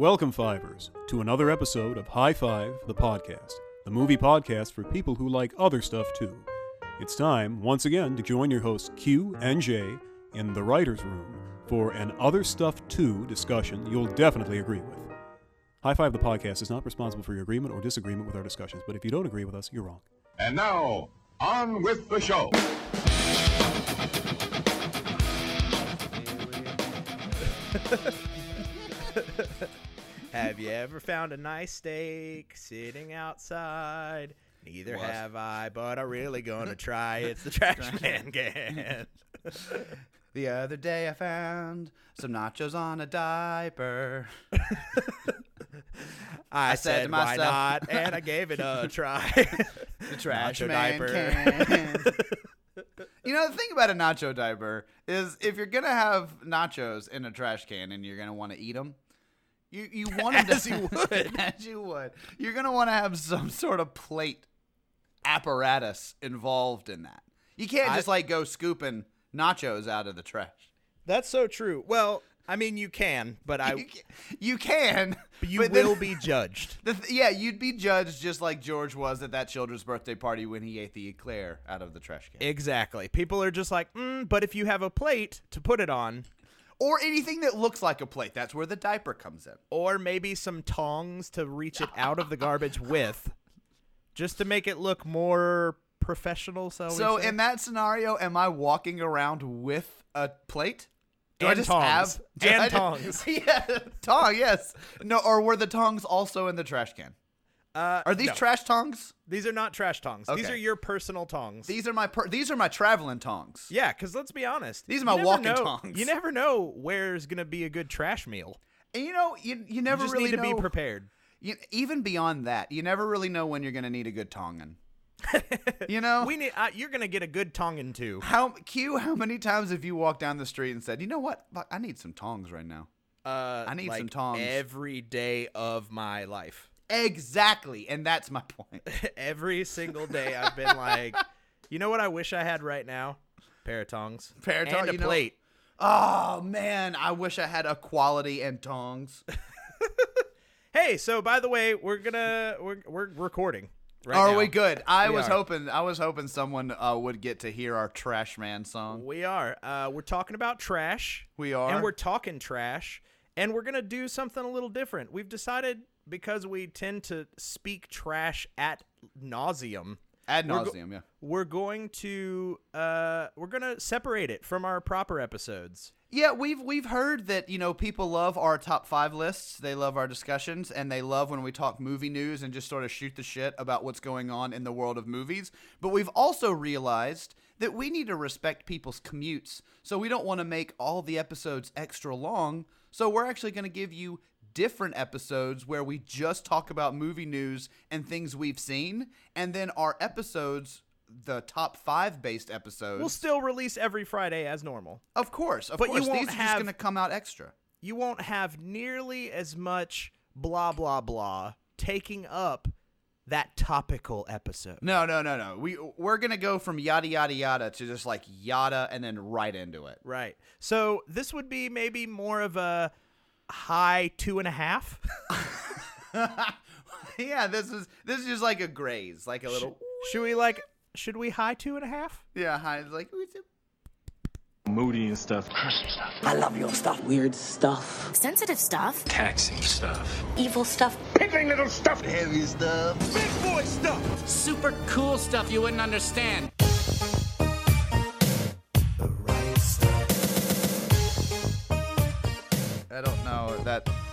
Welcome, Fivers, to another episode of High Five, the podcast, the movie podcast for people who like other stuff too. It's time, once again, to join your hosts Q and J in the writer's room for an Other Stuff Too discussion you'll definitely agree with. High Five, the podcast, is not responsible for your agreement or disagreement with our discussions, but if you don't agree with us, you're wrong. And now, on with the show. Have you ever found a nice steak sitting outside? Neither What? have I, but I'm really gonna try. It's the trash man can. The other day I found some nachos on a diaper. I, said said, to why myself- not, and I gave it a try. The trash Nacho man diaper. can. you know the thing about a nacho diaper is if you're gonna have nachos in a trash can and you're gonna want to eat them, you you want 'em to As you would. as you would. You're gonna want to have some sort of plate apparatus involved in that. You can't I- just like go scooping nachos out of the trash. That's so true. Well, I mean, you can, but I you, can, you can, but you but then- will be judged. The th- yeah, you'd be judged just like George was at that children's birthday party when he ate the eclair out of the trash can. Exactly. People are just like, mm, but if you have a plate to put it on, or anything that looks like a plate. That's where the diaper comes in. or maybe some tongs to reach it out of the garbage with, just to make it look more professional. So, So in that scenario, am I walking around with a plate? Do I And just tongs. have And I- tongs. yeah, tong. Yes. No. Or were the tongs also in the trash can? Uh, Are these no. trash tongs? These are not trash tongs. These are your personal tongs. These are my per- these are my traveling tongs. yeah, because let's be honest. These are my walking know- tongs. You never know where's gonna be a good trash meal. And you know, you you never you just really need to know. be prepared. you, even beyond that, you never really know when you're going to need a good tongin. you know, We need. Uh, you're gonna get a good tongin too. how Q? How many times have you walked down the street and said, "You know what? Fuck, I need some tongs right now." Uh, I need like some tongs. every day of my life. Exactly, and that's my point. every single day I've been like, you know what I wish I had right now? Pair of tongs. Pair of tongs. and a you know- plate. Oh man, I wish I had equality and tongs. Hey, so by the way, we're gonna we're we're recording. Right Are now. we good? I We was are. hoping. I was hoping someone uh, would get to hear our trash man song. We are. Uh, we're talking about trash. We are. And we're talking trash. And we're gonna do something a little different. We've decided because we tend to speak trash at nauseum. ad we're go- nauseum. yeah. We're going to uh, we're gonna separate it from our proper episodes. Yeah, we've we've heard that you know people love our top five lists. They love our discussions, and they love when we talk movie news and just sort of shoot the shit about what's going on in the world of movies. But we've also realized that we need to respect people's commutes, so we don't want to make all the episodes extra long. So we're actually going to give you different episodes where we just talk about movie news and things we've seen, and then our episodes, the top five based episodes. We'll still release every Friday as normal. of course, of But you won't these are just have- going to come out extra. you won't have nearly as much blah blah blah taking up that topical episode. No, no, no, no. We we're gonna go from yada yada yada to just like yada and then right into it. Right. So this would be maybe more of a high two and a half. yeah, this is this is just like a graze, like a little should we like? Should we high two and a half? yeah, high is like moody and stuff. I love your stuff. Weird stuff. sensitive stuff, Taxing stuff. evil stuff. Piddling little stuff. Heavy stuff. Big boy stuff. Super cool stuff you wouldn't understand.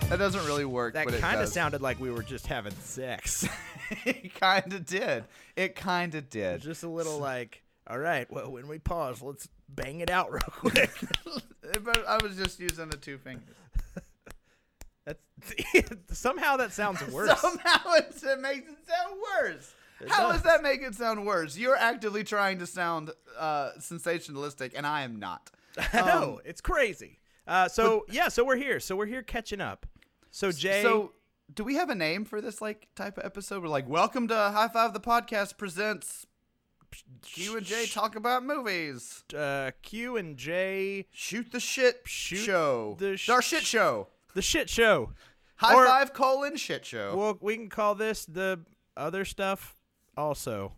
That doesn't really work. That kind of sounded like we were just having sex. it kind of did. It kind of did. just a little like, all right, well, when we pause, let's bang it out real quick. but I was just using the two fingers. That's somehow that sounds worse. Somehow it's, it makes it sound worse. How does that make it sound worse? You're actively trying to sound uh, sensationalistic, and I am not. I know it's crazy. Uh, so yeah, so we're here. So we're here catching up. So Jay, So, do we have a name for this like type of episode? We're like, "Welcome to High Five the Podcast presents Q and J talk about movies. uh, Q and J, Shoot the shit Shoot show. the sh- Our shit show. the shit show. High Or- five colon shit show. Well, we can call this the other stuff also.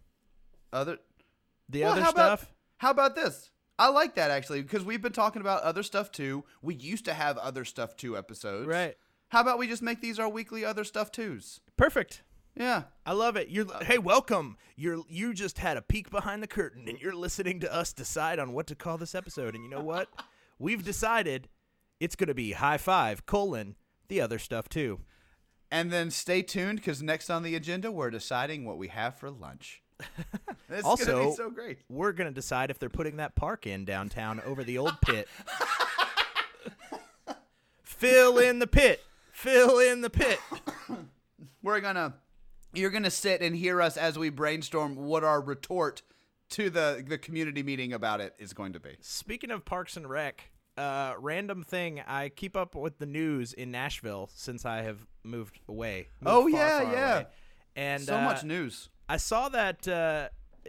other The Well, other how about- stuff. How about this? I like that actually because we've been talking about other stuff too. We used to have other stuff too episodes. Right. How about we just make these our weekly other stuff twos? Perfect. Yeah. I love it. You're uh, hey, welcome. You're you just had a peek behind the curtain and you're listening to us decide on what to call this episode. And you know what? We've decided it's gonna be high five, colon, the other stuff too. And then stay tuned because next on the agenda we're deciding what we have for lunch. it's also, gonna be so great. we're gonna decide if they're putting that park in downtown over the old pit. Fill in the pit. Fill in the pit. We're gonna you're gonna sit and hear us as we brainstorm what our retort to the the community meeting about it is going to be. Speaking of Parks and Rec, uh, random thing. I keep up with the news in Nashville since I have moved away. moved Oh, far, yeah, far yeah. away. And so uh, much news. I saw that uh,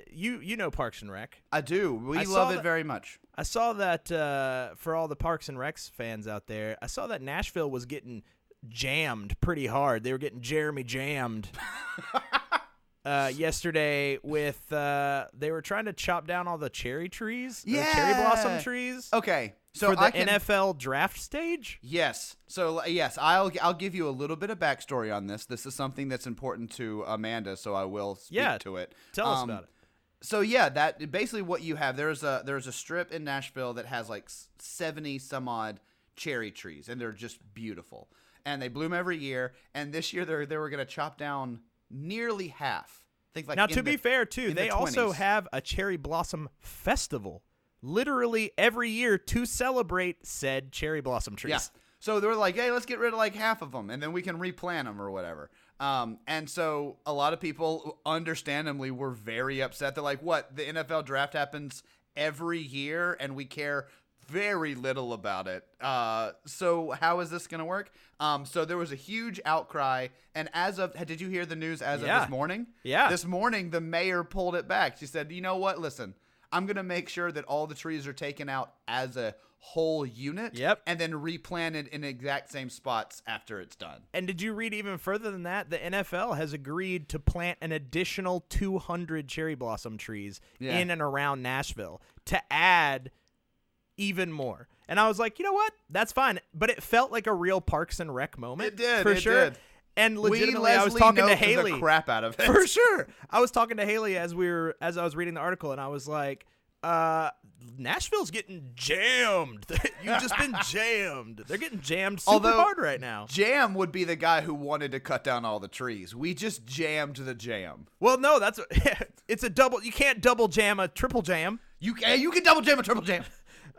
you you know Parks and Rec. I do. We I love it that- very much. I saw that uh, for all the Parks and Recs fans out there. I saw that Nashville was getting jammed pretty hard. They were getting Jeremy jammed. Uh, yesterday with uh, they were trying to chop down all the cherry trees, the cherry blossom trees Okay. So for the I can, NFL draft stage. Yes. So yes, I'll I'll give you a little bit of backstory on this. This is something that's important to Amanda, so I will speak Yeah, to it. Tell us Um, about it. So yeah, that basically what you have. There's a there's a strip in Nashville that has like s- seventy some odd cherry trees, and they're just beautiful, and they bloom every year. And this year they they were gonna chop down nearly half. Like Now, to the- be fair, too, they the also have a cherry blossom festival, literally every year to celebrate said cherry blossom trees. Yeah. So they were like, hey, let's get rid of like half of them and then we can replant them or whatever. Um, and so a lot of people, understandably, were very upset. They're like, what? The NFL draft happens every year and we care very little about it. Uh, so how is this going to work? Um, so there was a huge outcry. And as of, did you hear the news as Yeah. of this morning? Yeah. This morning, the mayor pulled it back. She said, you know what? Listen, I'm going to make sure that all the trees are taken out as a whole unit Yep. and then replanted in exact same spots after it's done. And did you read even further than that? The NFL has agreed to plant an additional 200 cherry blossom trees Yeah. in and around Nashville to add even more. And I was like, you know what? That's fine. But it felt like a real Parks and Rec moment. It did, For it sure. did. And We legitimately, I was talking to Haley. crap out of it. For sure. I was talking to Haley as we were as I was reading the article, and I was like, uh, Nashville's getting jammed. You've just been jammed. They're getting jammed super Although- hard right now. Jam would be the guy who wanted to cut down all the trees. We just jammed the jam. Well, no, that's it's a double. You can't double jam a triple jam. You can you can double jam a triple jam.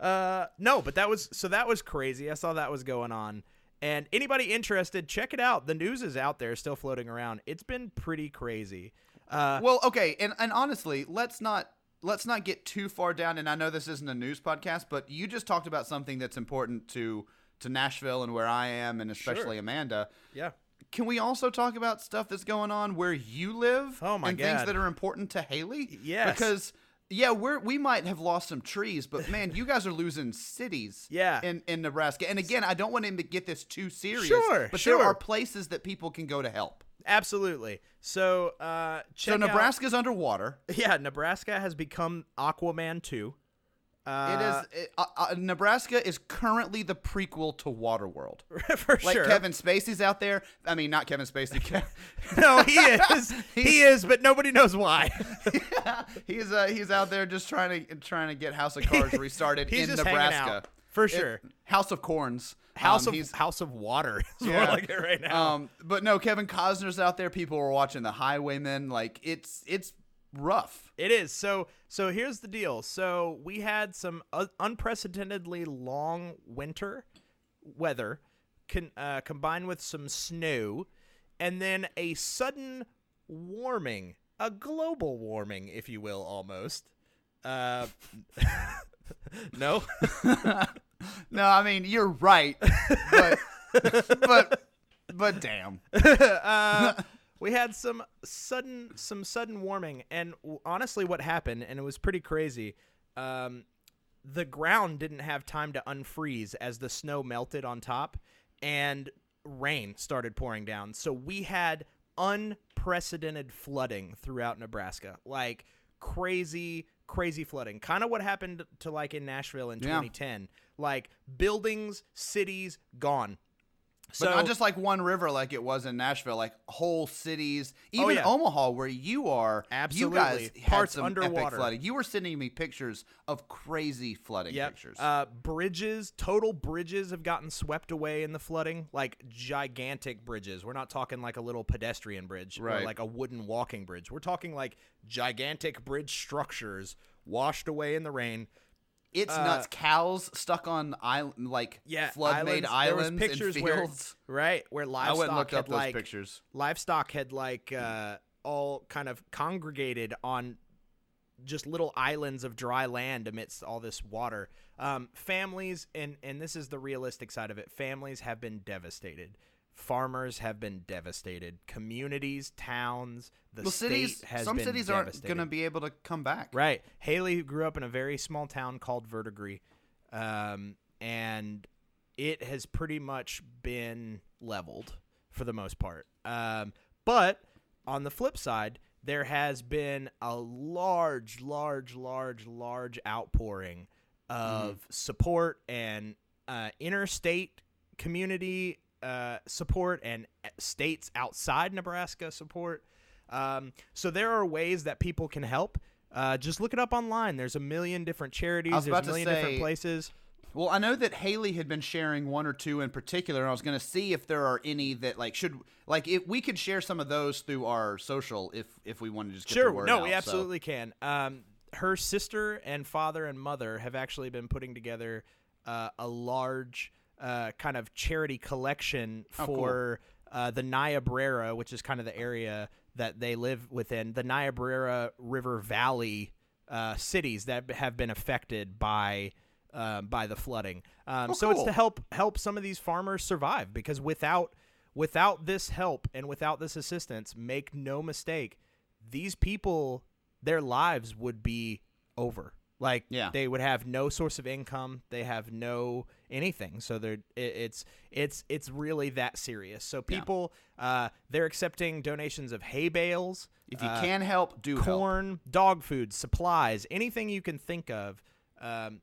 Uh, no, but that was so that was crazy. I saw that was going on. And anybody interested, check it out. The news is out there, still floating around. It's been pretty crazy. Uh, Well, okay, and, and honestly, let's not let's not get too far down. And I know this isn't a news podcast, but you just talked about something that's important to to Nashville and where I am, and especially Amanda. yeah. Can we also talk about stuff that's going on where you live? Oh, my and things that are important to Haley. Yes. because yeah, we're we might have lost some trees, but man, you guys are losing cities. Yeah. in in Nebraska. And again, I don't want him to get this too serious. Sure, but sure. there are places that people can go to help. Absolutely. So, uh, check so out- Nebraska's underwater. yeah, Nebraska has become Aquaman 2. Uh, It is it, uh, uh, Nebraska is currently the prequel to Waterworld. for Like sure. Kevin Spacey's out there. I mean, not Kevin Spacey. No, he is. he is, but nobody knows why. he's uh, he's out there just trying to trying to get House of Cards restarted in Nebraska. for It- sure. House of Corns. House Um, of House of Water is more yeah. like it right now. Um, but no, Kevin Costner's out there. People are watching The Highwaymen. Like it's it's rough. It is. So so here's the deal. So we had some uh, unprecedentedly long winter weather con- uh, combined with some snow and then a sudden warming, a global warming if you will almost. Uh No. No, I mean you're right, but but but damn. uh, we had some sudden some sudden warming and w- honestly what happened and it was pretty crazy um, the ground didn't have time to unfreeze as the snow melted on top and rain started pouring down. So we had unprecedented flooding throughout Nebraska. Like crazy crazy flooding. Kind of what happened to like in Nashville in Yeah. 2010. Like buildings, cities gone. But not just like one river like it was in Nashville, like whole cities, even Oh, yeah. Omaha where you are. Absolutely. You guys had Parts some underwater. epic flooding. You were sending me pictures of crazy flooding Yep. pictures. Uh, bridges, total bridges have gotten swept away in the flooding, like gigantic bridges. We're not talking like a little pedestrian bridge or Right. like a wooden walking bridge. We're talking like gigantic bridge structures washed away in the rain. It's nuts. Cows stuck on island, like uh, Yeah, flood made There was islands pictures and where- fields. right, where I livestock went and looked had up those like pictures. livestock had like uh, all kind of congregated on just little islands of dry land amidst all this water. Um, families, and and this is the realistic side of it. Families have been devastated. Farmers have been devastated. Communities, towns, the Well, cities. has Some been cities aren't going to be able to come back. Right. Haley grew up in a very small town called Verdigre, um, and it has pretty much been leveled for the most part. Um, but on the flip side, there has been a large, large, large, large outpouring of support and uh, interstate community uh, support and states outside Nebraska support. Um, so there are ways that people can help. Uh, just look it up online. There's a million different charities. There's a million different places. Well, I know that Haley had been sharing one or two in particular, and I was going to see if there are any that like should like if we could share some of those through our social if if we wanted to just get the Sure. No, out, we so. absolutely can. Um, her sister and father and mother have actually been putting together uh, a large uh, kind of charity collection Oh, cool. for uh, the Niobrara, which is kind of the area that they live within, the Niobrara River Valley uh, cities that have been affected by. Um, by the flooding, um, Oh, so it's to help help some of these farmers survive because without without this help and without this assistance, make no mistake, these people their lives would be over. Like Yeah. they would have no source of income, they have no anything. So they're it, it's it's it's really that serious. So people uh they're accepting donations of hay bales, If you uh, can help, do help. corn, dog food, supplies, anything you can think of. Um,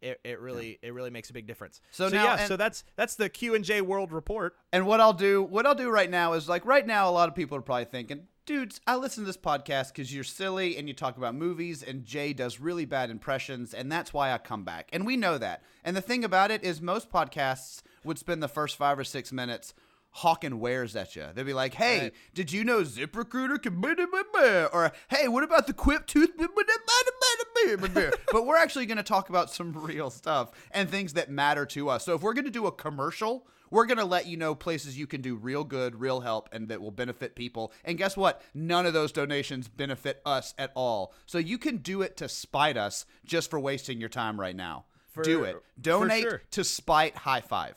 it, it really it really makes a big difference. So So, now- yeah, and- so that's that's the Q and J World Report. And what I'll do, what I'll do right now is like right now, a lot of people are probably thinking, dudes, I listen to this podcast because you're silly and you talk about movies, and Jay does really bad impressions, and that's why I come back. And we know that. And the thing about it is, most podcasts would spend the first five or six minutes hawking wares at you. They'd be like, "Hey, Right. did you know ZipRecruiter can?" blah, blah, blah, blah," Or, "Hey, what about the Quip tooth?" blah, blah, blah, blah, blah, blah, blah." but we're actually going to talk about some real stuff and things that matter to us. So if we're going to do a commercial, we're going to let you know places you can do real good, real help, and that will benefit people. And guess what? None of those donations benefit us at all. So you can do it to spite us just for wasting your time right now. do it. Donate sure. to spite high five.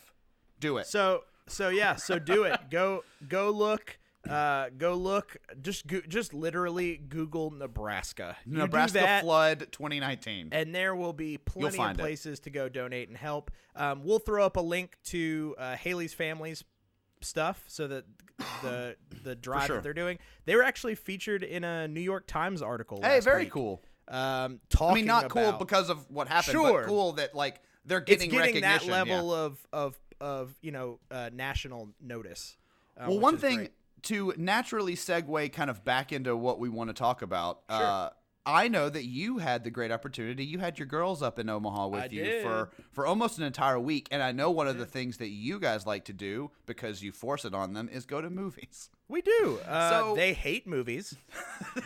Do it. So so yeah, so do it. go go look. Uh, go look. Just go, just literally Google Nebraska. You Nebraska that, flood 2019. and there will be plenty of find it. places to go donate and help. Um, we'll throw up a link to uh, Haley's family's stuff so that the the drive sure. that they're doing. They were actually featured in a New York Times article. Hey, very week, cool. Um, I mean, not cool because of what happened, Sure. but cool that like they're it's getting, getting that recognition. yeah. level of of of you know uh, national notice. uh, Well, one thing great. To naturally segue kind of back into what we want to talk about. Uh, I know that you had the great opportunity. You had your girls up in Omaha with I you did. for for almost an entire week, and I know one of the things that you guys like to do because you force it on them is go to movies. We do. Uh, So- they hate movies.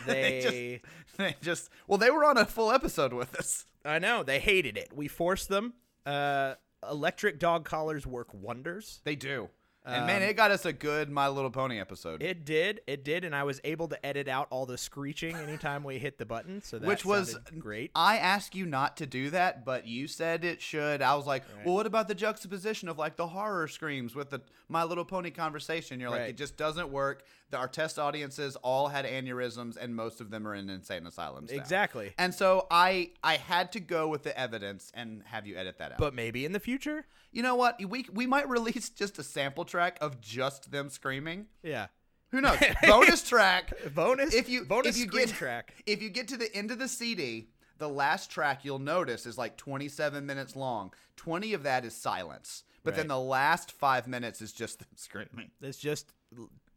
They They, just, they just well, they were on a full episode with us. I know they hated it. We forced them. Uh, electric dog collars work wonders. They do, and man, it got us a good My Little Pony episode. Um, It did. It did, and I was able to edit out all the screeching anytime we hit the button. So that which was great. I asked you not to do that, but you said it should. I was like, well, what about the juxtaposition of like the horror screams with the My Little Pony conversation? You're like, Right. it just doesn't work. Our test audiences all had aneurysms, and most of them are in insane asylums. now. Exactly. And so I I had to go with the evidence and have you edit that out. But maybe in the future. you know what? We we might release just a sample track of just them screaming. Yeah. Who knows? bonus track. Bonus. If you bonus if you screen get track. if you get to the end of the CD, the last track you'll notice is like 27 minutes long. 20 of that is silence, but then Right. the last five minutes is just them screaming. It's just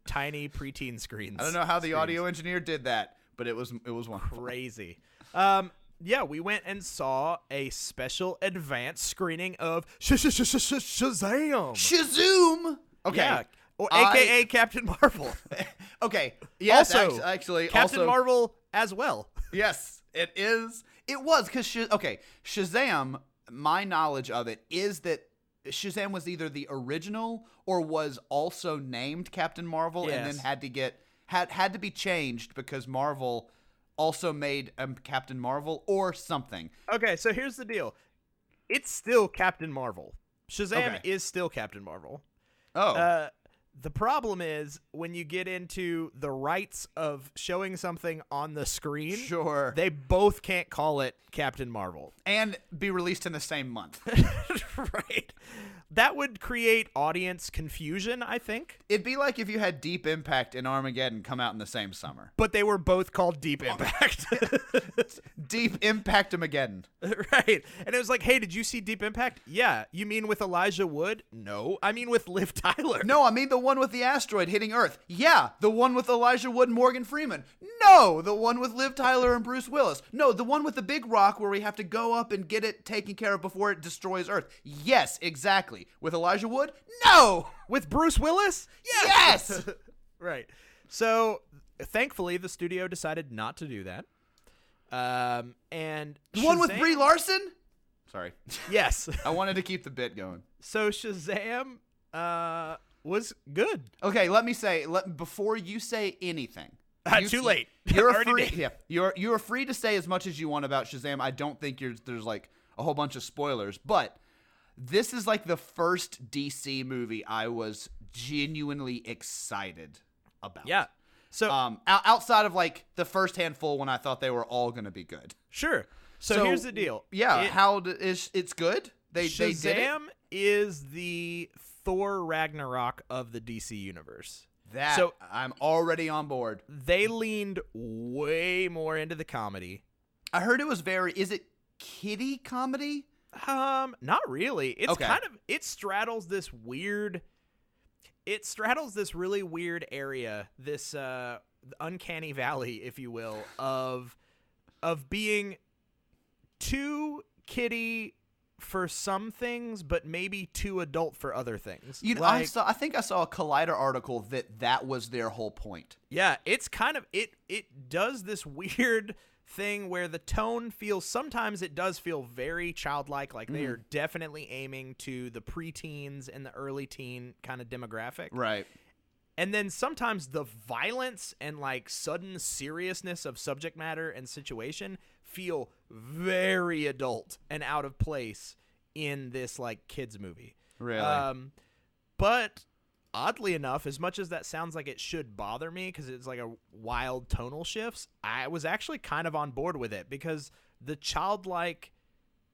tiny preteen screens. I don't know how the Screens. audio engineer did that, but it was it was wonderful. crazy. Um, yeah, we went and saw a special advanced screening of Sh- Sh- Sh- Sh- Sh- Shazam. Shazoom. Okay. Yeah, or I- AKA Captain Marvel. Okay. Yes, also, actually, Captain also, Marvel as well. Yes, it is. It was because Sh- okay, Shazam. My knowledge of it is that Shazam was either the original or was also named Captain Marvel, and then had to get had had to be changed because Marvel also made um, Captain Marvel or something. Okay, so here's the deal. It's still Captain Marvel. Shazam Okay. is still Captain Marvel. Oh, Uh, the problem is when you get into the rights of showing something on the screen, sure. they both can't call it Captain Marvel. and be released in the same month. right. That would create audience confusion, I think. It'd be like if you had Deep Impact and Armageddon come out in the same summer. But they were both called Deep Impact. Deep Impact Armageddon. right. And it was like, hey, did you see Deep Impact? Yeah. You mean with Elijah Wood? No. I mean with Liv Tyler. No, I mean the one with the asteroid hitting Earth. Yeah, the one with Elijah Wood and Morgan Freeman. No, the one with Liv Tyler and Bruce Willis. No, the one with the big rock where we have to go up and get it taken care of before it destroys Earth. Yes, exactly. With Elijah Wood? No. With Bruce Willis? Yes. Right. So thankfully, the studio decided not to do that. Um, and the one with Brie Larson? Sorry. Yes. I wanted to keep the bit going. so Shazam uh, was good. Okay, let me say let before you say anything. Ah, you- too late. You're free. did. Yeah, you're you're free to say as much as you want about Shazam. I don't think you're, there's like a whole bunch of spoilers, but this is like the first DC movie I was genuinely excited about. Yeah. So Um, outside of like the first handful when I thought they were all gonna be good. sure. So, here's the deal. Yeah, It- how d- is it's good? They they did it. Shazam is the Thor Ragnarok of the DC universe. That So- I'm already on board. They leaned way more into the comedy. I heard it was very. Is it kitty comedy? Um, not really. It's Okay. kind of it straddles this weird it straddles this really weird area, this uh uncanny valley, if you will, of of being too kitty for some things, but maybe too adult for other things. You know, I saw. I think I saw a Collider article that that was their whole point. Yeah, it's kind of it it does this weird thing where the tone feels sometimes it does feel very childlike like they are definitely aiming to the preteens and the early teen kind of demographic. Right. And then sometimes the violence and like sudden seriousness of subject matter and situation feel very adult and out of place in this like kids movie. Really? Um, but oddly enough, as much as that sounds like it should bother me because it's like a wild tonal shifts, I was actually kind of on board with it because the childlike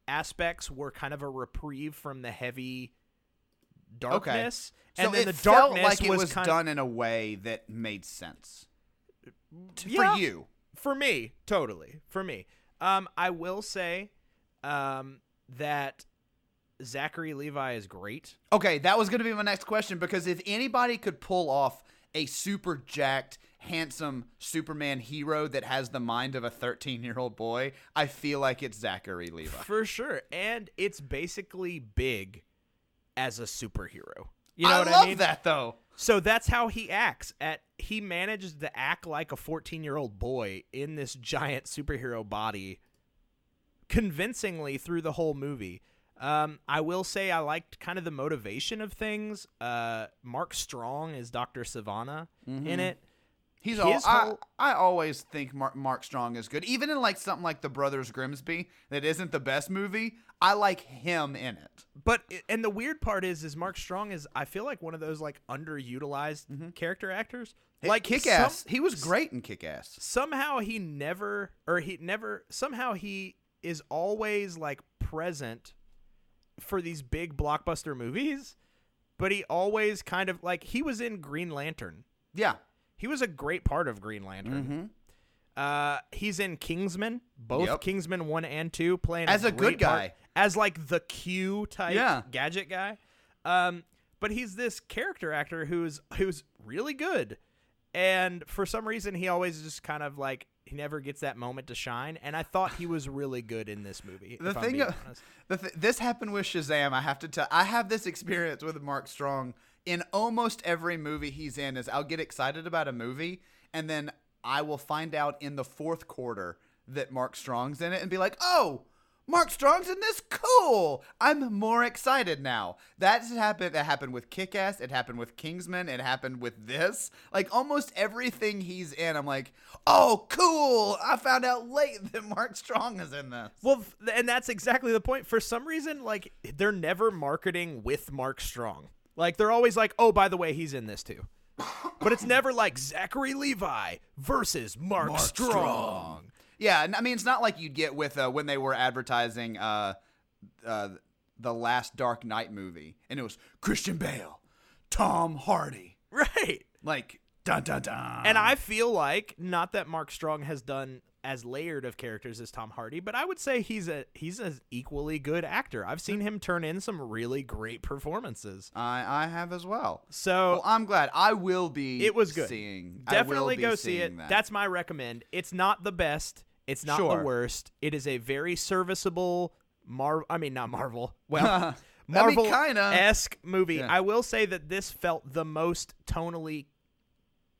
aspects were kind of a reprieve from the heavy darkness, So and then it the felt darkness like it was, was done in a way that made sense. T- Yeah. for you. for me. Totally. For me. Um i will say um that zachary levi is great Okay, that was going to be my next question because if anybody could pull off a super jacked, handsome Superman hero that has the mind of a 13 year old boy, I feel like it's Zachary Levi. for sure and it's basically big as a superhero you know I what love i mean that though. so that's how he acts at he manages to act like a 14 year old boy in this giant superhero body convincingly through the whole movie um, I will say I liked kind of the motivation of things. Uh, Mark Strong is Dr. Sivana in it. He's all. His I, I always think Mark, Mark Strong is good, even in like something like The Brothers Grimsby that isn't the best movie. I like him in it. But and the weird part is, is Mark Strong is I feel like one of those like underutilized character actors. Like Kick Ass. He was great in Kick Ass. somehow he never or he never somehow he is always like present for these big blockbuster movies but he always kind of like he was in Green Lantern. Yeah. He was a great part of Green Lantern. Uh, he's in Kingsman, both Yep. Kingsman one and two, playing As a good great part- guy. as like the Q type Yeah. gadget guy. Um, but he's this character actor who's who's really good, and for some reason he always just kind of like he never gets that moment to shine. And I thought he was really good in this movie. The if I'm thing, the th- this happened with Shazam. I have to tell. I have this experience with Mark Strong in almost every movie he's in. Is I'll get excited about a movie, and then I will find out in the fourth quarter that Mark Strong's in it, and be like, "Oh, Mark Strong's in this. Cool. I'm more excited now." That's happened. That happened with Kick Ass. It happened with Kingsman. It happened with this. Like almost everything he's in, I'm like, "Oh, cool. I found out late that Mark Strong is in this." Well, and that's exactly the point. For some reason, like they're never marketing with Mark Strong. Like they're always like, "Oh, by the way, he's in this too." But it's never like Zachary Levi versus Mark, Strong. Yeah, and I mean it's not like you'd get with uh, when they were advertising uh, uh, the last Dark Knight movie, and it was Christian Bale, Tom Hardy, Right. like dun dun dun. And I feel like not that Mark Strong has done as layered of characters as Tom Hardy, but I would say he's a he's an equally good actor. I've seen him turn in some really great performances. I I have as well. So Well, I'm glad. I will be. It was good. Seeing definitely go see it. That. That's my recommend. It's not the best. It's not Sure. the worst. It is a very serviceable Mar. I mean, not Marvel. Well, Marvel esque movie. Yeah. I will say that this felt the most tonally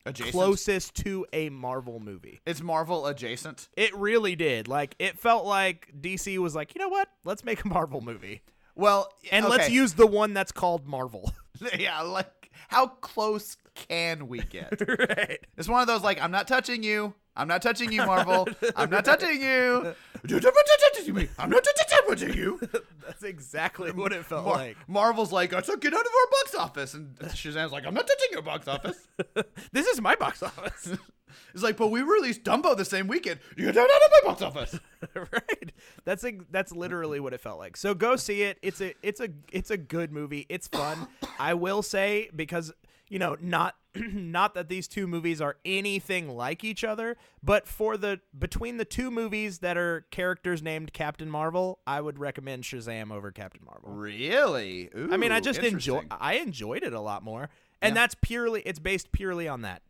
adjacent. closest to a Marvel movie. It's Marvel adjacent. It really did. Like it felt like DC was like, you know what? Let's make a Marvel movie, Well, and let's use the one that's called Marvel. yeah, like how close can we get? right. It's one of those like I'm not touching you. I'm not touching you, Marvel. I'm not touching you. I'm not touching you. That's exactly what it felt Mar- like. Marvel's like, I took it out of our box office, and Shazam's like, I'm not touching your box office. This is my box office. It's like, but we released Dumbo the same weekend. You got it out of my box office. right. That's a, that's literally what it felt like. So go see it. It's a it's a it's a good movie. It's fun. I will say because you know not not that these two movies are anything like each other, but for the between the two movies that are characters named Captain Marvel, I would recommend Shazam over Captain Marvel. Really? Ooh, I mean, I just enjoy. I enjoyed it a lot more. And Yeah. that's purely it's based purely on that.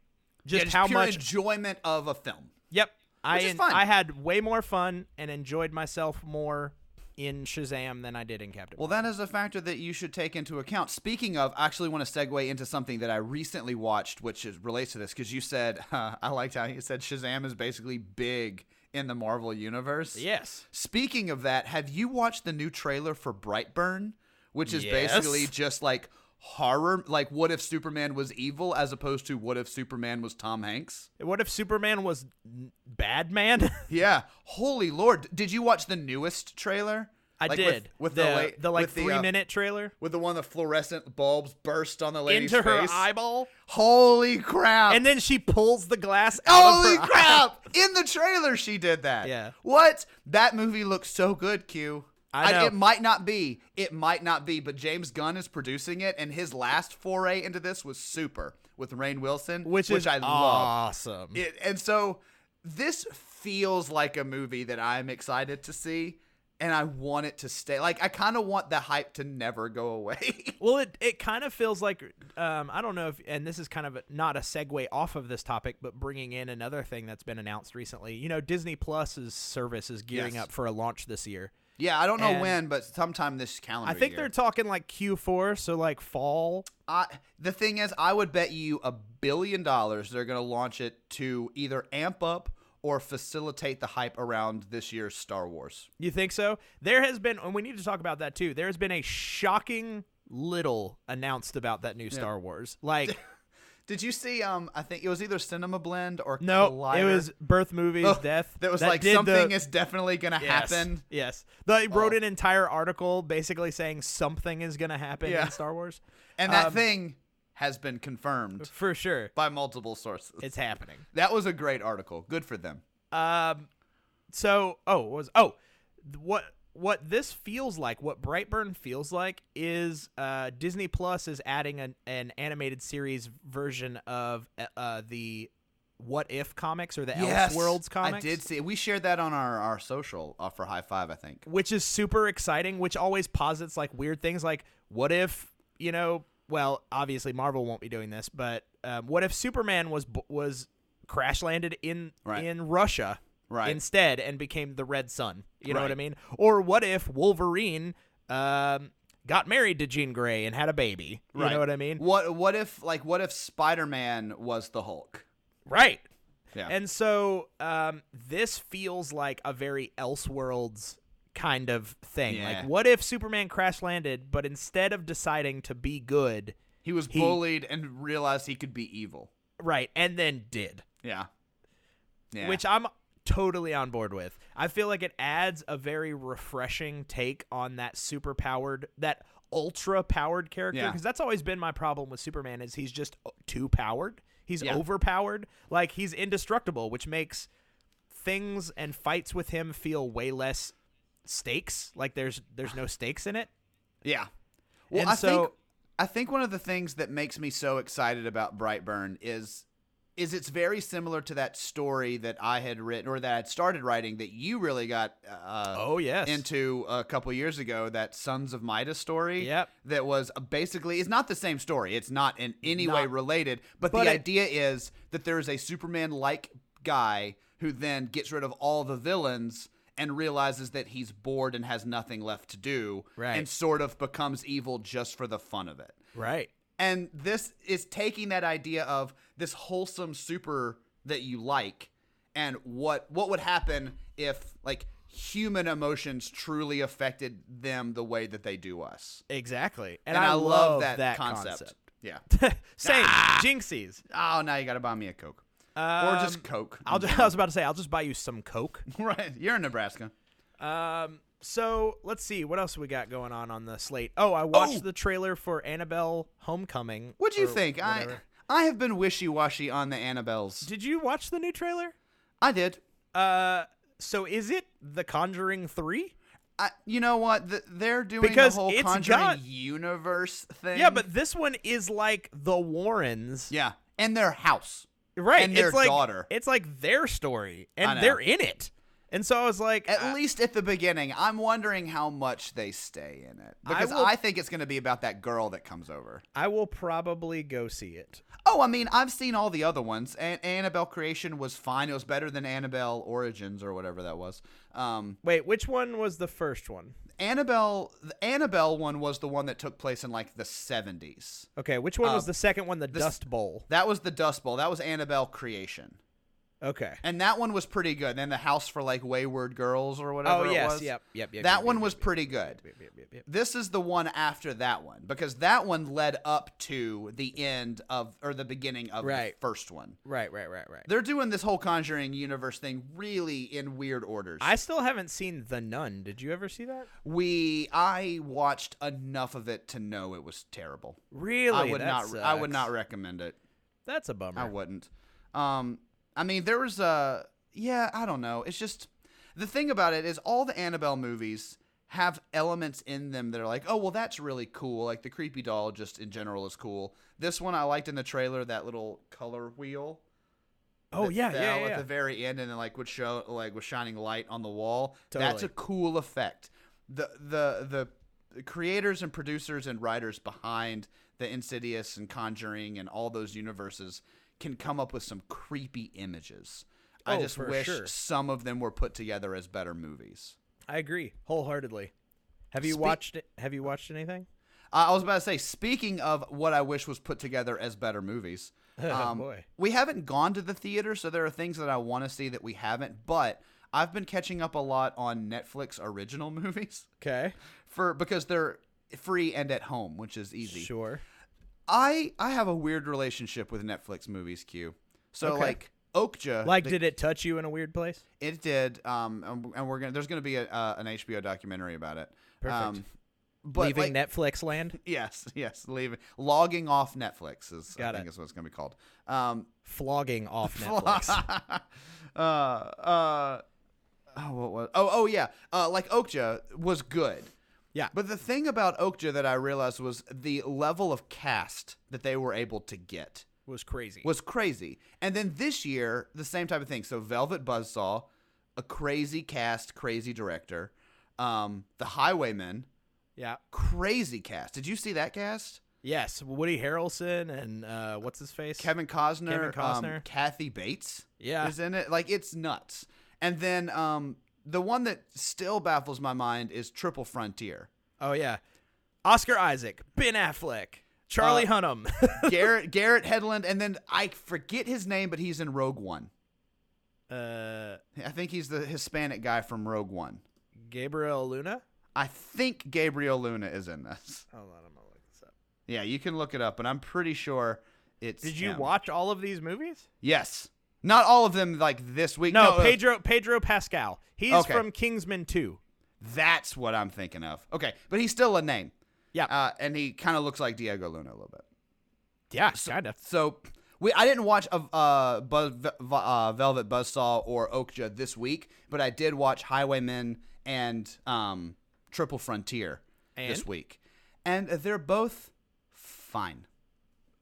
Yeah, Just just how much enjoyment of a film. Yep. I Which fun. I had way more fun and enjoyed myself more in Shazam than I did in Captain. Well, that is a factor that you should take into account. Speaking of, I actually want to segue into something that I recently watched, which is, relates to this, because you said, I liked how you said Shazam is basically big in the Marvel universe. yes. Speaking of that, have you watched the new trailer for Brightburn, which is Yes. basically just like horror, like what if Superman was evil as opposed to what if Superman was Tom Hanks? What if Superman was bad man? Yeah, holy lord! Did you watch the newest trailer? I Like, did. with, with the, the, la- the like with the, three uh, minute trailer with the one the fluorescent bulbs burst on the lady's into her face. eyeball, Holy crap! and then she pulls the glass. out holy of her eye. crap! In the trailer, she did that. Yeah. What? That movie looks so good. Q. I know. it might not be. It might not be. But James Gunn is producing it, and his last foray into this was super with Rainn Wilson, which, is I love. awesome. And so this feels like a movie that I'm excited to see, and I want it to stay. Like I kind of want the hype to never go away. Well, it, it kind of feels like um, I don't know if, and this is kind of a, not a segue off of this topic, but bringing in another thing that's been announced recently. You know, Disney Plus's service is gearing Yes. up for a launch this year. Yeah, I don't know And- when, but sometime this calendar. I think year. they're talking like Q4, so like fall. I, the thing is, I would bet you a billion dollars they're going to launch it to either amp up or facilitate the hype around this year's Star Wars. You think so? There has been, and we need to talk about that too. There has been a shocking little announced about that new Star Wars. Like, Did you see? Um, I think it was either Cinema Blend or no, Collider. it was birth movies, Oh, death. That was that like something the- is definitely going to Yes, happen. Yes, they wrote Oh. an entire article basically saying something is going to happen Yeah. in Star Wars, And that Um, thing has been confirmed for sure. by multiple sources. It's happening. that was a great article. Good for them. Um, so oh what was oh, what what this feels like, what Brightburn feels like, is uh, Disney Plus is adding an, an animated series version of uh, uh, the What If comics or the Elseworlds comics. I did see. We shared that on our our social uh, for High Five. I think. which is super exciting, which always posits like weird things like what if, you know, well, obviously Marvel won't be doing this, but um, what if Superman was was crash landed in Right. in Russia Right. instead and became the Red Son? You know what I mean? Or what if Wolverine um, got married to Jean Grey and had a baby? You know what I mean? What What if like What if Spider Man was the Hulk? Right. Yeah. And so um, this feels like a very Elseworlds kind of thing. Yeah. Like, what if Superman crash landed, but instead of deciding to be good, he was he- bullied and realized he could be evil. right, and then did, Yeah. Yeah. which I'm totally on board with. I feel like it adds a very refreshing take on that super powered, that ultra powered character. Yeah. Because that's always been my problem with Superman is he's just uh, too powered. He's Yeah. overpowered. Like he's indestructible, which makes things and fights with him feel way less stakes. Like there's there's no stakes in it. Yeah. Well, And I so- think I think one of the things that makes me so excited about Brightburn is is it's very similar to that story that I had written or that I'd started writing that you really got uh, Oh, yes. into a couple years ago that Sons of Midas story Yep. that was basically it's not the same story it's not in any way related but, But the it- idea is that there is a Superman like guy who then gets rid of all the villains and realizes that he's bored and has nothing left to do Right. and sort of becomes evil just for the fun of it. Right. And this is taking that idea of this wholesome super that you like and what what would happen if like human emotions truly affected them the way that they do us. Exactly. And, And, I, I, love that, that, concept. Yeah. Same. Jinxies. oh, now you got to buy me a Coke. or Um, just Coke. I'll just, I was about to say I'll just buy you some Coke. right. You're in Nebraska. Um. So let's see what else we got going on on the slate. Oh, I watched Oh! the trailer for Annabelle Homecoming. What do you think? I whatever. I have been wishy-washy on the Annabelles. did you watch the new trailer? I did. Uh. So is it The Conjuring three? I, you know what? The, they're doing Because the whole it's Conjuring got- universe thing. Yeah, but this one is like the Warrens. yeah, and their house. Right. and their it's like, daughter. It's like their story, and they're in it. And so I was like, At uh, least at the beginning, I'm wondering how much they stay in it because I, will- think it's going to be about that girl that comes over. I will probably go see it. Oh, I mean, I've seen all the other ones, and Annabelle Creation was fine. It was better than Annabelle Origins or whatever that was. Um, Wait, which one was the first one? Annabelle, the Annabelle one was the one that took place in like the 70s. Okay, which one was Uh, the second one? The this- Dust Bowl. That was the Dust Bowl. That was Annabelle Creation. Okay. And that one was pretty good. Then the House for like Wayward Girls or whatever Oh it yes, was. yep, yep, yep. that yep, one yep, was yep, pretty good. Yep, yep, yep, yep. This is the one after that one because that one led up to the end of or the beginning of Right. the first one. Right, right, right, right. They're doing this whole Conjuring universe thing really in weird orders. I still haven't seen The Nun. Did you ever see that? we I watched enough of it to know it was terrible. Really? I would That not I would not recommend it. That's a bummer. I wouldn't. Um, I mean, there was a yeah. I don't know. It's just the thing about it is all the Annabelle movies have elements in them that are like, oh well, that's really cool. Like the creepy doll, just in general, is cool. This one I liked in the trailer. That little color wheel. Oh yeah, fell yeah, At the very end, and then like would show like was shining light on the wall. That's a cool effect. The the the creators and producers and writers behind the Insidious and Conjuring and all those universes can come up with some creepy images. I Oh, just wish sure. some of them were put together as better movies. I agree wholeheartedly. Have you Spe- watched it? Have you watched anything? Uh, I was about to say, speaking of what I wish was put together as better movies, Oh, um, boy. we haven't gone to the theater, so there are things that I want to see that we haven't. But I've been catching up a lot on Netflix original movies Okay. for because they're free and at home, which is easy. Sure. I I have a weird relationship with Netflix movies. Q. So Okay. like Okja, Like, the- did it touch you in a weird place? it did, um, and- and we're gonna there's gonna be a, uh, an HBO documentary about it. Perfect. Um, but Leaving like, Netflix land, Yes, yes, leaving logging off Netflix is Got I think it. is what it's gonna be called. Um, flogging off Netflix. uh, uh, oh, what was? Oh, oh yeah. Uh, like Okja was good. Yeah. But the thing about Okja that I realized was the level of cast that they were able to get was crazy. was crazy. And then this year, the same type of thing. So Velvet Buzzsaw, a crazy cast, crazy director. Um, The Highwaymen, yeah. crazy cast. Did you see that cast? Yes, Woody Harrelson and uh, what's his face? Kevin Costner, Kevin um, Kathy Bates, Yeah. is in it. Like it's nuts. And then um, the one that still baffles my mind is Triple Frontier. Oh yeah, Oscar Isaac, Ben Affleck, Charlie Uh, Hunnam. Garrett Garrett Hedlund, and then I forget his name, but he's in Rogue One. uh, I think he's the Hispanic guy from Rogue One. Gabriel Luna. I think Gabriel Luna is in this. Hold on, I'm gonna look this up. Yeah, you can look it up, but I'm pretty sure it's. Did you him. watch all of these movies? Yes, not all of them like this week. No, uh, Pedro Pedro Pascal. He's Okay. from Kingsman 2. That's what I'm thinking of. Okay, but he's still a name. Yeah. uh, and he kind of looks like Diego Luna a little bit. Yeah, kind of. So we I didn't watch uh, uh, Buzz, uh Velvet Buzzsaw or Okja this week, but I did watch Highwaymen and um, Triple Frontier this week, and they're both fine.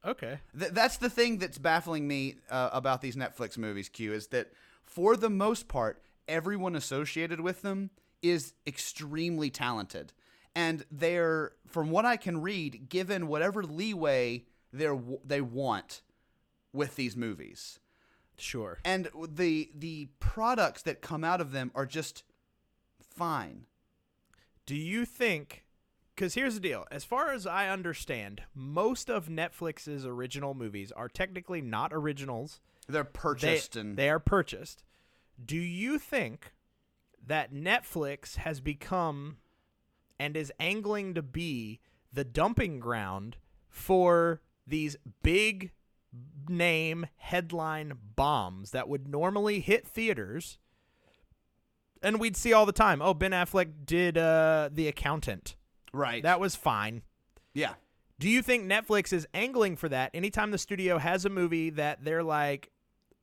Okay. Th- that's the thing that's baffling me uh, about these Netflix movies. Q is that for the most part, everyone associated with them is extremely talented, and they're, from what I can read, given whatever leeway they are they want with these movies, Sure. and the the products that come out of them are just fine. Do you think? Because here's the deal. As far as I understand, most of Netflix's original movies are technically not originals. They're They, purchased and they are purchased. Do you think that Netflix has become and is angling to be the dumping ground for these big name headline bombs that would normally hit theaters and we'd see all the time oh ben affleck did uh the accountant right. that was fine yeah. do you think Netflix is angling for that anytime the studio has a movie that they're like,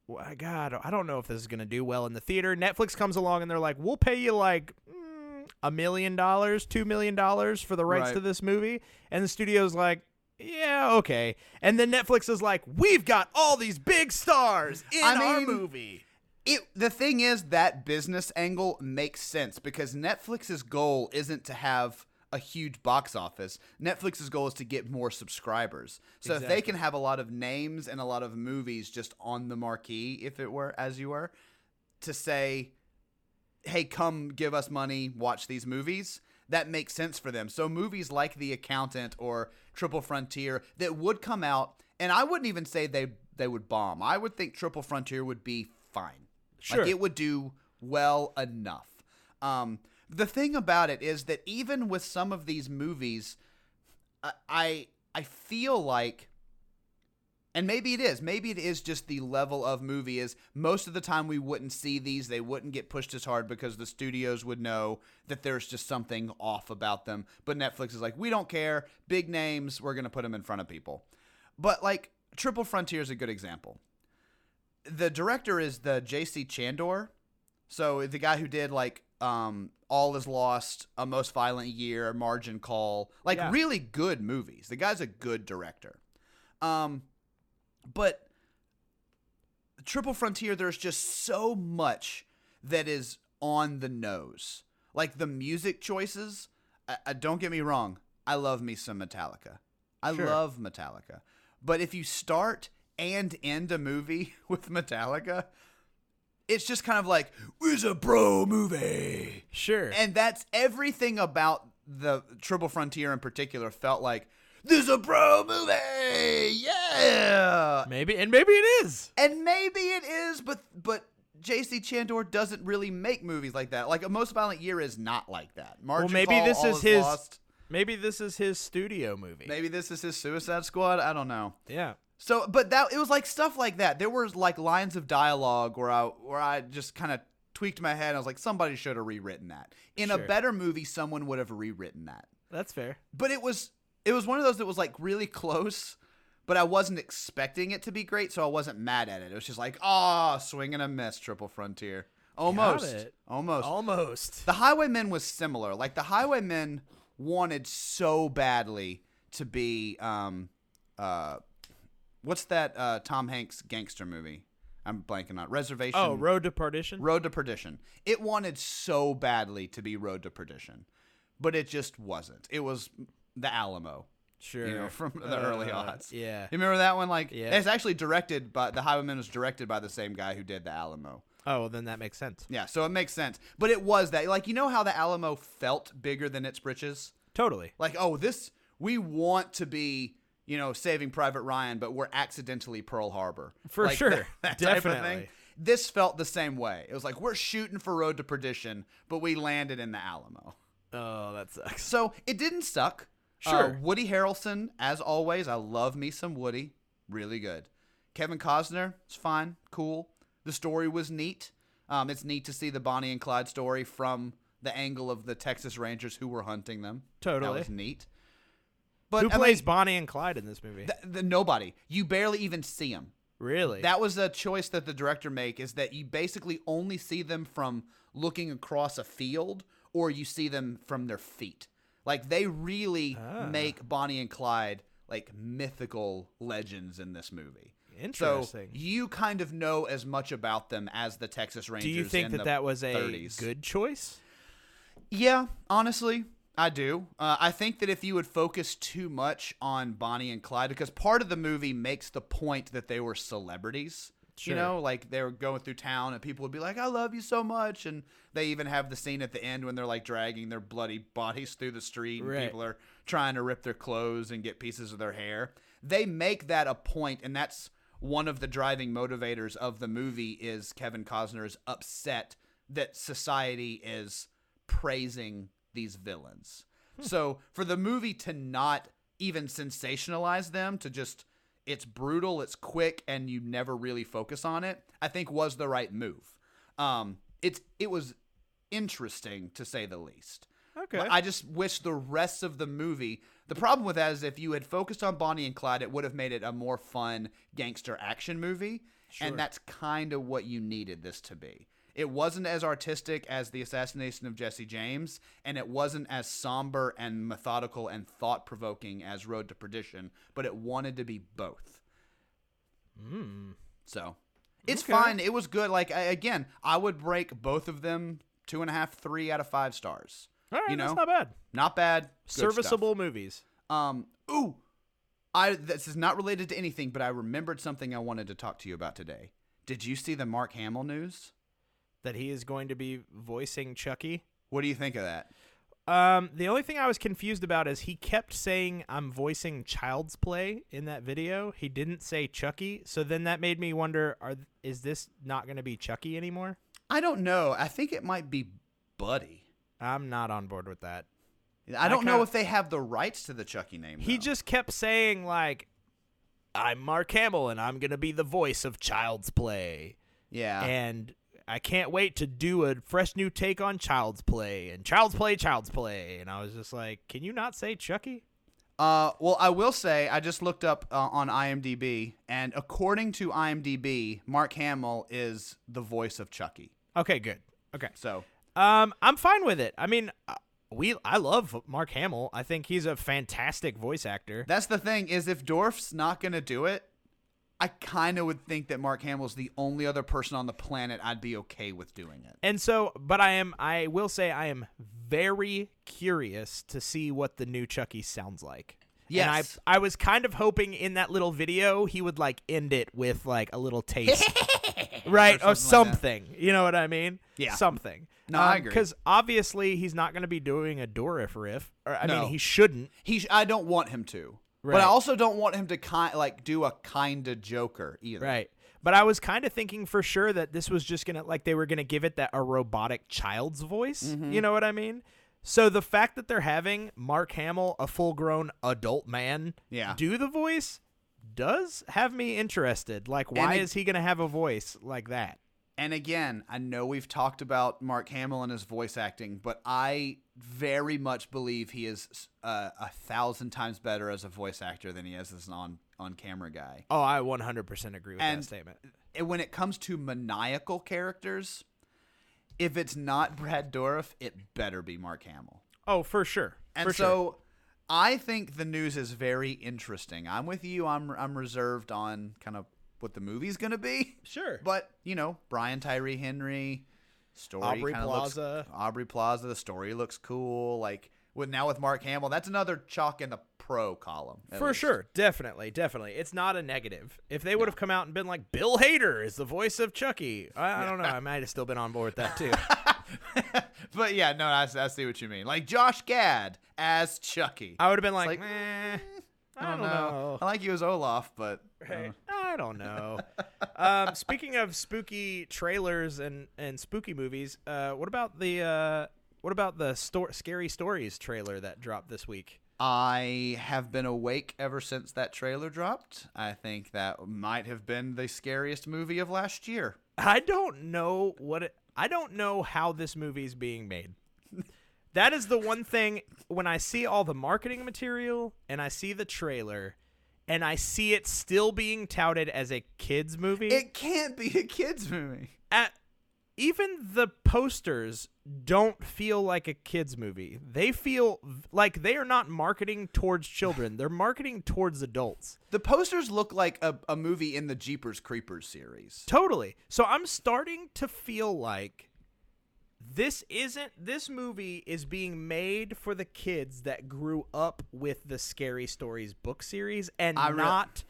well, God, I don't know if this is going to do well in the theater? Netflix comes along and they're like, we'll pay you like mm, a million dollars, two million dollars for the rights Right. to this movie. And the studio's like, yeah, okay. And then Netflix is like, we've got all these big stars in I our mean, movie. It the thing is that business angle makes sense because Netflix's goal isn't to have a huge box office. Netflix's goal is to get more subscribers. So if they can have a lot of names and a lot of movies just on the marquee, if it were as you were, to say, "Hey, come give us money, watch these movies." That makes sense for them. So movies like The Accountant or Triple Frontier that would come out, and I wouldn't even say they they would bomb. I would think Triple Frontier would be fine. Sure. Like it would do well enough. Um, the thing about it is that even with some of these movies, I I, feel like and maybe it is. Maybe it is just the level of movie is most of the time we wouldn't see these. They wouldn't get pushed as hard because the studios would know that there's just something off about them. But Netflix is like, we don't care. Big names, we're going to put them in front of people. But like Triple Frontier is a good example. The director is the J.C. Chandor. So the guy who did like um, All Is Lost, A Most Violent Year, Margin Call, like Yeah. really good movies. The guy's a good director. Um, but Triple Frontier, there's just so much that is on the nose. Like the music choices. I, I, don't get me wrong. I love me some Metallica. I Sure. love Metallica. But if you start and end a movie with Metallica, it's just kind of like it's a bro movie. Sure. And that's everything about the Triple Frontier in particular felt like this is a bro movie. Yeah. maybe, and maybe it is. And maybe it is, but but JC Chandor doesn't really make movies like that. Like a Most Violent Year is not like that. Margin maybe Call, this All is his- Lost. Maybe this is his studio movie. Maybe this is his Suicide Squad. I don't know. Yeah. So, but that it was like stuff like that. There was like lines of dialogue where I where I just kind of tweaked my head. I was like, somebody should have rewritten that. In a better movie, someone would have rewritten that. That's fair. But it was it was one of those that was like really close, but I wasn't expecting it to be great, so I wasn't mad at it. It was just like, ah, swing and a miss, Triple Frontier. Almost. Almost. Almost. The Highwaymen was similar. Like the Highwaymen wanted so badly to be um uh what's that uh Tom Hanks gangster movie? I'm blanking on Reservation. Oh, Road to Perdition. Road to Perdition. It wanted so badly to be Road to Perdition, but it just wasn't. It was the Alamo. sure. You know, from the early Uh, odds. Yeah. You remember that one? Like, Yeah. it's actually directed by the Highwayman was directed by the same guy who did the Alamo. Oh, well, then that makes sense. Yeah, so it makes sense. But it was that, like, you know how the Alamo felt bigger than its britches? Totally. Like, oh, this we want to be, you know, Saving Private Ryan, but we're accidentally Pearl Harbor. For Like, sure. that, that type of thing. Definitely. This felt the same way. It was like we're shooting for Road to Perdition, but we landed in the Alamo. Oh, that sucks. So it didn't suck. Uh, Sure. Woody Harrelson, as always, I love me some Woody. Really good. Kevin Costner, it's fine, cool. The story was neat. Um, it's neat to see the Bonnie and Clyde story from the angle of the Texas Rangers who were hunting them. Totally. That was neat. But Who I plays mean, Bonnie and Clyde in this movie? th- th- nobody. You barely even see them. really? That was a choice that the director make is that you basically only see them from looking across a field or you see them from their feet. Like they really Ah. make Bonnie and Clyde like mythical legends in this movie. Interesting. So you kind of know as much about them as the Texas Rangers. Do you think in that that was a 30s. good choice? Yeah, honestly, I do. Uh, I think that if you would focus too much on Bonnie and Clyde, because part of the movie makes the point that they were celebrities. Sure. You know, like they were going through town and people would be like, I love you so much. And they even have the scene at the end when they're like dragging their bloody bodies through the street and Right. people are trying to rip their clothes and get pieces of their hair. They make that a point, and that's one of the driving motivators of the movie is Kevin Costner is upset that society is praising these villains. So for the movie to not even sensationalize them, to just it's brutal, it's quick, and you never really focus on it, I think was the right move. Um, it's it was interesting to say the least. Okay. But I just wish the rest of the movie. The problem with that is if you had focused on Bonnie and Clyde, it would have made it a more fun gangster action movie, and that's kind of what you needed this to be. It wasn't as artistic as the assassination of Jesse James, and it wasn't as somber and methodical and thought provoking as Road to Perdition, but it wanted to be both. So it's Okay. fine. It was good. Like I, again, I would break both of them two and a half, three out of five stars. All right, you know, that's not bad. not bad. good stuff. Serviceable movies. Um. Ooh, I. This is not related to anything, but I remembered something I wanted to talk to you about today. Did you see the Mark Hamill news? That he is going to be voicing Chucky. What do you think of that? Um, the only thing I was confused about is he kept saying I'm voicing Child's Play in that video. He didn't say Chucky, so then that made me wonder: Are is this not going to be Chucky anymore? I don't know. I think it might be Buddy. I'm not on board with that. I don't know kinda- if they have the rights to the Chucky name. He just kept saying like, "I'm Mark Hamill and I'm going to be the voice of Child's Play," yeah. and I can't wait to do a fresh new take on Child's Play and Child's Play, Child's Play. And I was just like, "Can you not say Chucky?" Uh, well, I will say I just looked up uh, on IMDb, and according to IMDb, Mark Hamill is the voice of Chucky. Okay, good. Okay. So Um, I'm fine with it. I mean, uh, we I love Mark Hamill. I think he's a fantastic voice actor. that's the thing is if Dourif's not gonna do it, I kind of would think that Mark Hamill's the only other person on the planet I'd be okay with doing it. And so, but I am I will say I am very curious to see what the new Chucky sounds like. Yes. And I I was kind of hoping in that little video he would like end it with like a little taste. right, Or of something something. You know what I mean? Yeah. Something. No, I um, agree. Because obviously he's not going to be doing a Dourif riff. Or, I No. mean, he shouldn't. He, sh- I don't want him to, but I also don't want him to kind like do a kind of Joker either. Right. But I was kind of thinking for sure that this was just gonna like they were gonna give it that a robotic child's voice. Mm-hmm. You know what I mean? So the fact that they're having Mark Hamill, a full grown adult man, Yeah. do the voice does have me interested. Like, why it- is he gonna have a voice like that? And again, I know we've talked about Mark Hamill and his voice acting, but I very much believe he is uh, a thousand times better as a voice actor than he is as an on on camera guy. Oh, I 100% agree with And- that statement. And when it comes to maniacal characters, if it's not Brad Dourif, it better be Mark Hamill. Oh, for sure. And for so sure. I think the news is very interesting. I'm with you. I'm I'm reserved on kind of what the movie's going to be. Sure. But, you know, Brian Tyree Henry story Aubrey Plaza. Looks, Aubrey Plaza, the story looks cool. Like with now with Mark Hamill, that's another chalk in the pro column. For least. sure, definitely, definitely. It's not a negative. If they would have come out and been like, Bill Hader is the voice of Chucky, I, I don't know. I might have still been on board with that too. but yeah, no, I, I see what you mean. Like Josh Gad as Chucky. I would have been like, like, eh, I I don't know. I like you as Olaf, but uh, Right. I don't know. um, speaking of spooky trailers and, and spooky movies, uh, what about the uh, what about the sto- scary stories trailer that dropped this week? I have been awake ever since that trailer dropped. I think that might have been the scariest movie of last year. I don't know what it, I don't know how this movie is being made. That is the one thing when I see all the marketing material and I see the trailer and I see it still being touted as a kids movie. It can't be a kids movie. at even the posters don't feel like a kids movie. They feel like they are not marketing towards children. They're marketing towards adults. The posters look like a, a movie in the Jeepers Creepers series. Totally. So I'm starting to feel like this isn't this movie is being made for the kids that grew up with the Scary Stories book series and I re- not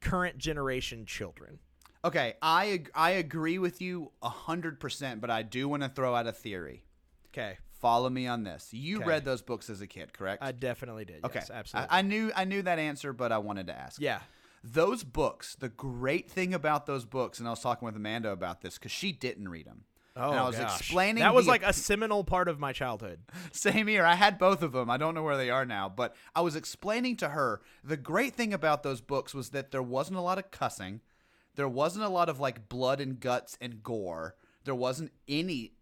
current generation children. Okay, I ag- I agree with you hundred percent, but I do want to throw out a theory. Okay. Follow me on this. You Okay. read those books as a kid, correct? I definitely did. okay, Yes, absolutely. I, I knew I knew that answer, but I wanted to ask. yeah. those books. The great thing about those books, and I was talking with Amanda about this because she didn't read them. Oh, and I oh, was gosh. explaining That was the like a seminal part of my childhood. Same here. I had both of them. I don't know where they are now, but I was explaining to her the great thing about those books was that there wasn't a lot of cussing. There wasn't a lot of like blood and guts and gore. There wasn't any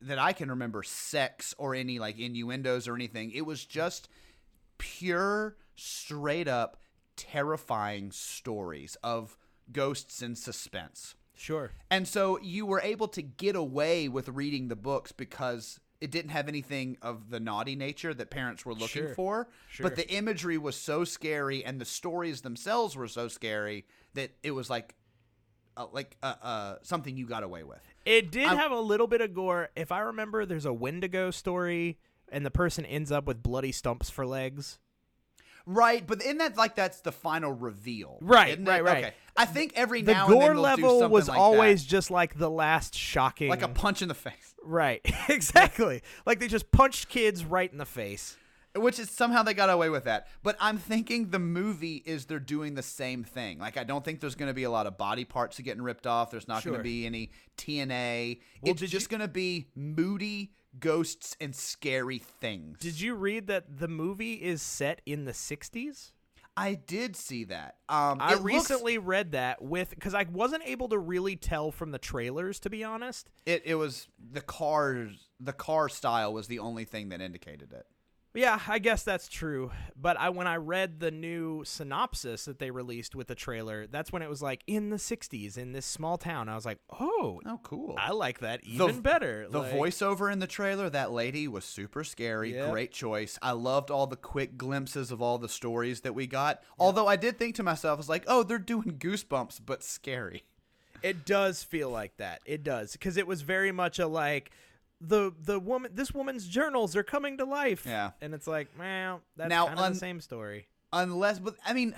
that I can remember sex or any like innuendos or anything. It was just pure, straight up, terrifying stories of ghosts and suspense. Sure. And so you were able to get away with reading the books because it didn't have anything of the naughty nature that parents were looking Sure. for. Sure. But the imagery was so scary and the stories themselves were so scary that it was like uh, like uh, uh, something you got away with. It did I'm- have a little bit of gore. If I remember, there's a Wendigo story, and the person ends up with bloody stumps for legs. Right, but in that like that's the final reveal. Right, right, it? right. Okay. I think every The now and then gore level was like always that. just like the last shocking. like a punch in the face. right. exactly. Like they just punched kids right in the face. Which is somehow they got away with that. But I'm thinking the movie is they're doing the same thing. Like I don't think there's going to be a lot of body parts getting ripped off. There's not going to be any TNA. Well, it's just you- going to be moody ghosts and scary things. Did you read that the movie is set in the 60s? I did see that. Um, I it looks- recently read that with because I wasn't able to really tell from the trailers, to be honest. it it was the cars. The car style was the only thing that indicated it. Yeah, I guess that's true. But I when I read the new synopsis that they released with the trailer, that's when it was like in the '60s in this small town. I was like, oh, Oh, cool. I like that even better. The Like, voiceover in the trailer, that lady was super scary. Yep. Great choice. I loved all the quick glimpses of all the stories that we got. Although I did think to myself, I was like, oh, they're doing goosebumps, but scary. It does feel like that. It does because it was very much a like the the woman. This woman's journals are coming to life. Yeah. and it's like, well, that's Now, kind of un- the same story. Unless, but I mean,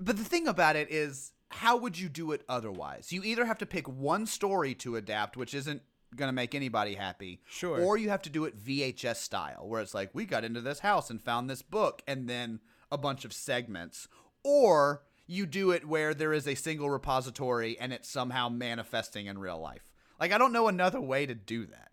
but the thing about it is, how would you do it otherwise? You either have to pick one story to adapt, which isn't going to make anybody happy. Sure. Or you have to do it VHS style, where it's like, we got into this house and found this book, and then a bunch of segments. Or you do it where there is a single repository and it's somehow manifesting in real life. Like, I don't know another way to do that.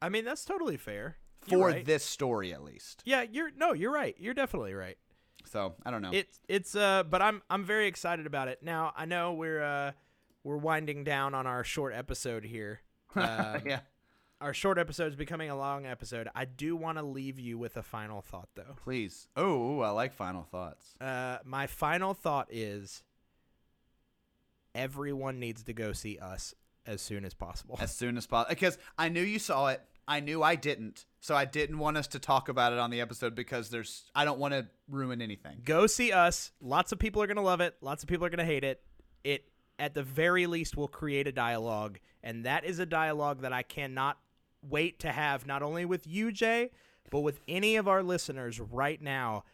I mean, that's totally fair You're For right. this story, at least. Yeah, you're no, you're right. You're definitely right. So, I don't know. It's it's uh, but I'm I'm very excited about it. Now I know we're uh we're winding down on our short episode here. Um, yeah. Our short episode is becoming a long episode. I do want to leave you with a final thought though. Please. Oh, I like final thoughts. Uh, my final thought is everyone needs to go see us as soon as possible. as soon as possible because I knew you saw it. I knew I didn't, so I didn't want us to talk about it on the episode because there's I don't want to ruin anything. Go see us. Lots of people are going to love it. Lots of people are going to hate it. It at the very least will create a dialogue, and that is a dialogue that I cannot wait to have not only with you, Jay, but with any of our listeners right now.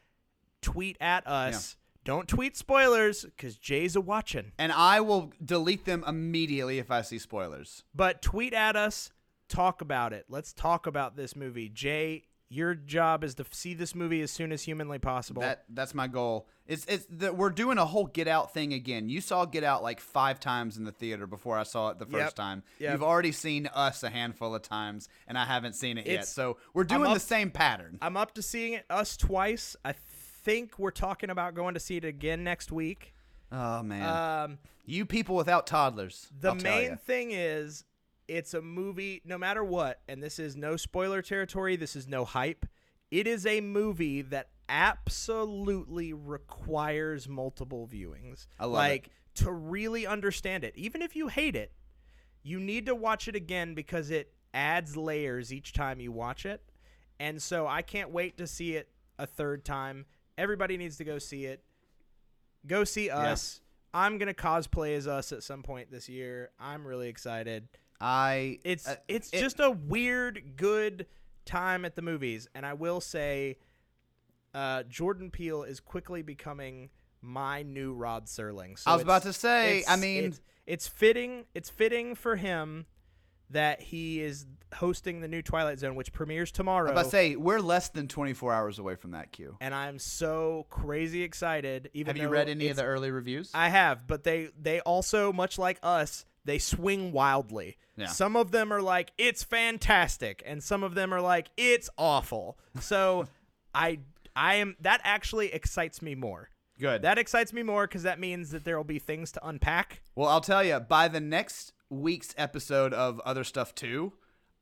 Tweet at us. Don't tweet spoilers because Jay's a watching. And I will delete them immediately if I see spoilers. But tweet at us. Talk about it. Let's talk about this movie. Jay, your job is to see this movie as soon as humanly possible. That that's my goal. It's it's that we're doing a whole Get Out thing again. You saw Get Out like five times in the theater before I saw it the first Yep. time. Yep. You've already seen us a handful of times, and I haven't seen it yet. So we're doing up- the same pattern. I'm up to seeing it us twice. I think we're talking about going to see it again next week. Oh man, Um, you people without toddlers. the I'll main thing is it's a movie no matter what and this is no spoiler territory this is no hype it is a movie that absolutely requires multiple viewings. I love like to really understand it even if you hate it you need to watch it again because it adds layers each time you watch it. And so i can't wait to see it a third time everybody needs to go see it go see us. I'm gonna cosplay as us at some point this year. I'm really excited. I It's uh, it's it- just a weird good time at the movies, and I will say, uh, Jordan Peele is quickly becoming my new Rod Serling. So I was about to say, I mean- it's, it's fitting. It's fitting for him that he is hosting the new Twilight Zone, which premieres tomorrow. I was about to say we're less than 24 hours away from that queue. and I'm so crazy excited. Even Have you read any of the early reviews? I have, but they they also much like us, they swing wildly. Yeah. Some of them are like it's fantastic and some of them are like it's awful. So I I am that actually excites me more. Good. That excites me more cuz that means that there will be things to unpack. Well, I'll tell you, by the next week's episode of Other Stuff 2,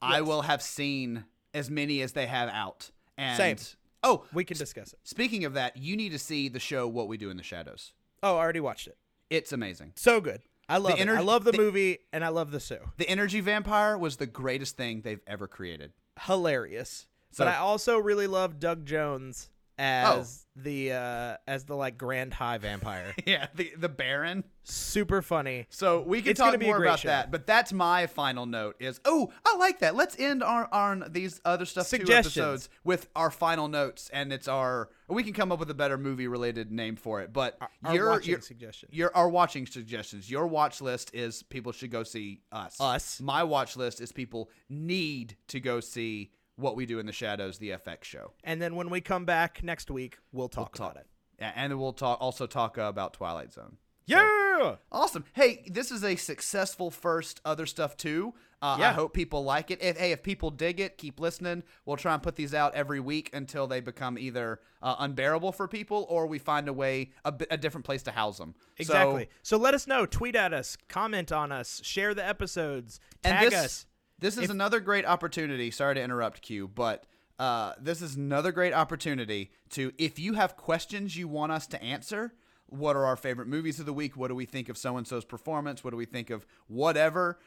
I will have seen as many as they have out. And Same. Oh, We can discuss it. speaking of that, you need to see the show What We Do in the Shadows. Oh, I already watched it. It's amazing. So good. I love it. ener- I love the, the- movie and I love the show. The Energy Vampire was the greatest thing they've ever created. Hilarious. So- but I also really love Doug Jones as the uh as the like grand high vampire. yeah, the the Baron. Super funny. So we can It's talk more about show. that. But that's my final note is oh, I like that. Let's end our on these other stuff two episodes with our final notes and it's our we can come up with a better movie related name for it. But our your watching your, suggestions. Your our watching suggestions. Your watch list is people should go see us. Us. My watch list is people need to go see what we do in the shadows, the FX show. And then when we come back next week, we'll talk Talk- about it. Yeah, and we'll talk also talk uh, about Twilight Zone. Yeah. Awesome. Hey, this is a successful first other stuff too. Uh, I hope people like it. If, hey, if people dig it, keep listening. We'll try and put these out every week until they become either uh, unbearable for people or we find a way, a, a different place to house them. Exactly. So, let us know. Tweet at us. Comment on us. Share the episodes. Tag this, us. This is another great opportunity. Sorry to interrupt, Q, but uh, this is another great opportunity to, if you have questions you want us to answer, what are our favorite movies of the week? What do we think of so and so's performance? What do we think of whatever?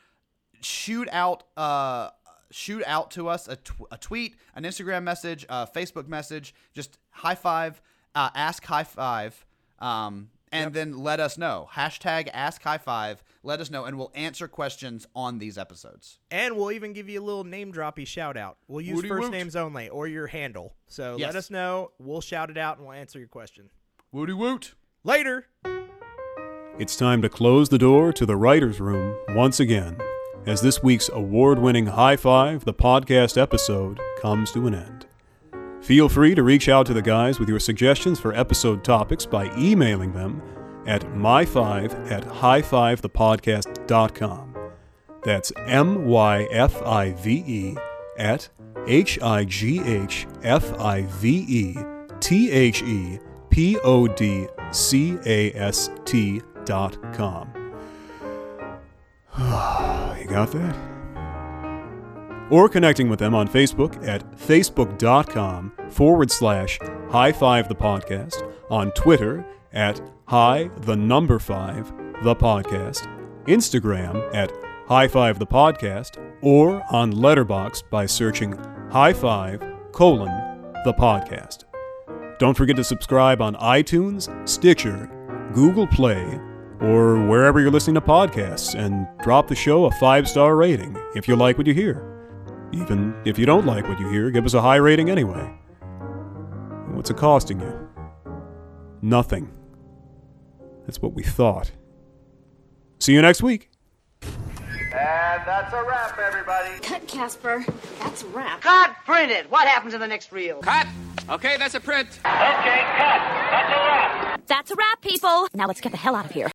Shoot out, uh, shoot out to us a, tw- a tweet, an Instagram message, a Facebook message. Just high five, uh, ask high five. Um, and then let us know. Hashtag ask high five. Let us know, and we'll answer questions on these episodes. And we'll even give you a little name droppy shout out. We'll use Woody first woot. names only or your handle. So Yes. let us know. We'll shout it out and we'll answer your question. Woody woot. Later. It's time to close the door to the writer's room once again, as this week's award winning High Five, the podcast episode, comes to an end. Feel free to reach out to the guys with your suggestions for episode topics by emailing them at my5 at highfivethepodcast.com. That's M Y F I V E at H I G H F I V E T H E P O D C A S T dot com. you got that? Or connecting with them on Facebook at facebook.com forward slash high five the podcast, on Twitter at high the number five the podcast, Instagram at High Five the Podcast or on Letterboxd by searching High Five colon the podcast. Don't forget to subscribe on iTunes, Stitcher, Google Play, or wherever you're listening to podcasts and drop the show a five star rating if you like what you hear. Even if you don't like what you hear, give us a high rating anyway. What's it costing you? Nothing. That's what we thought. See you next week. And that's a wrap, everybody. Cut, Casper. That's a wrap. Cut, print it. What happens in the next reel? Cut. Okay, that's a print. Okay, cut. That's a wrap. That's a wrap, people. Now let's get the hell out of here.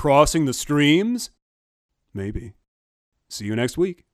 Crossing the streams? Maybe. See you next week.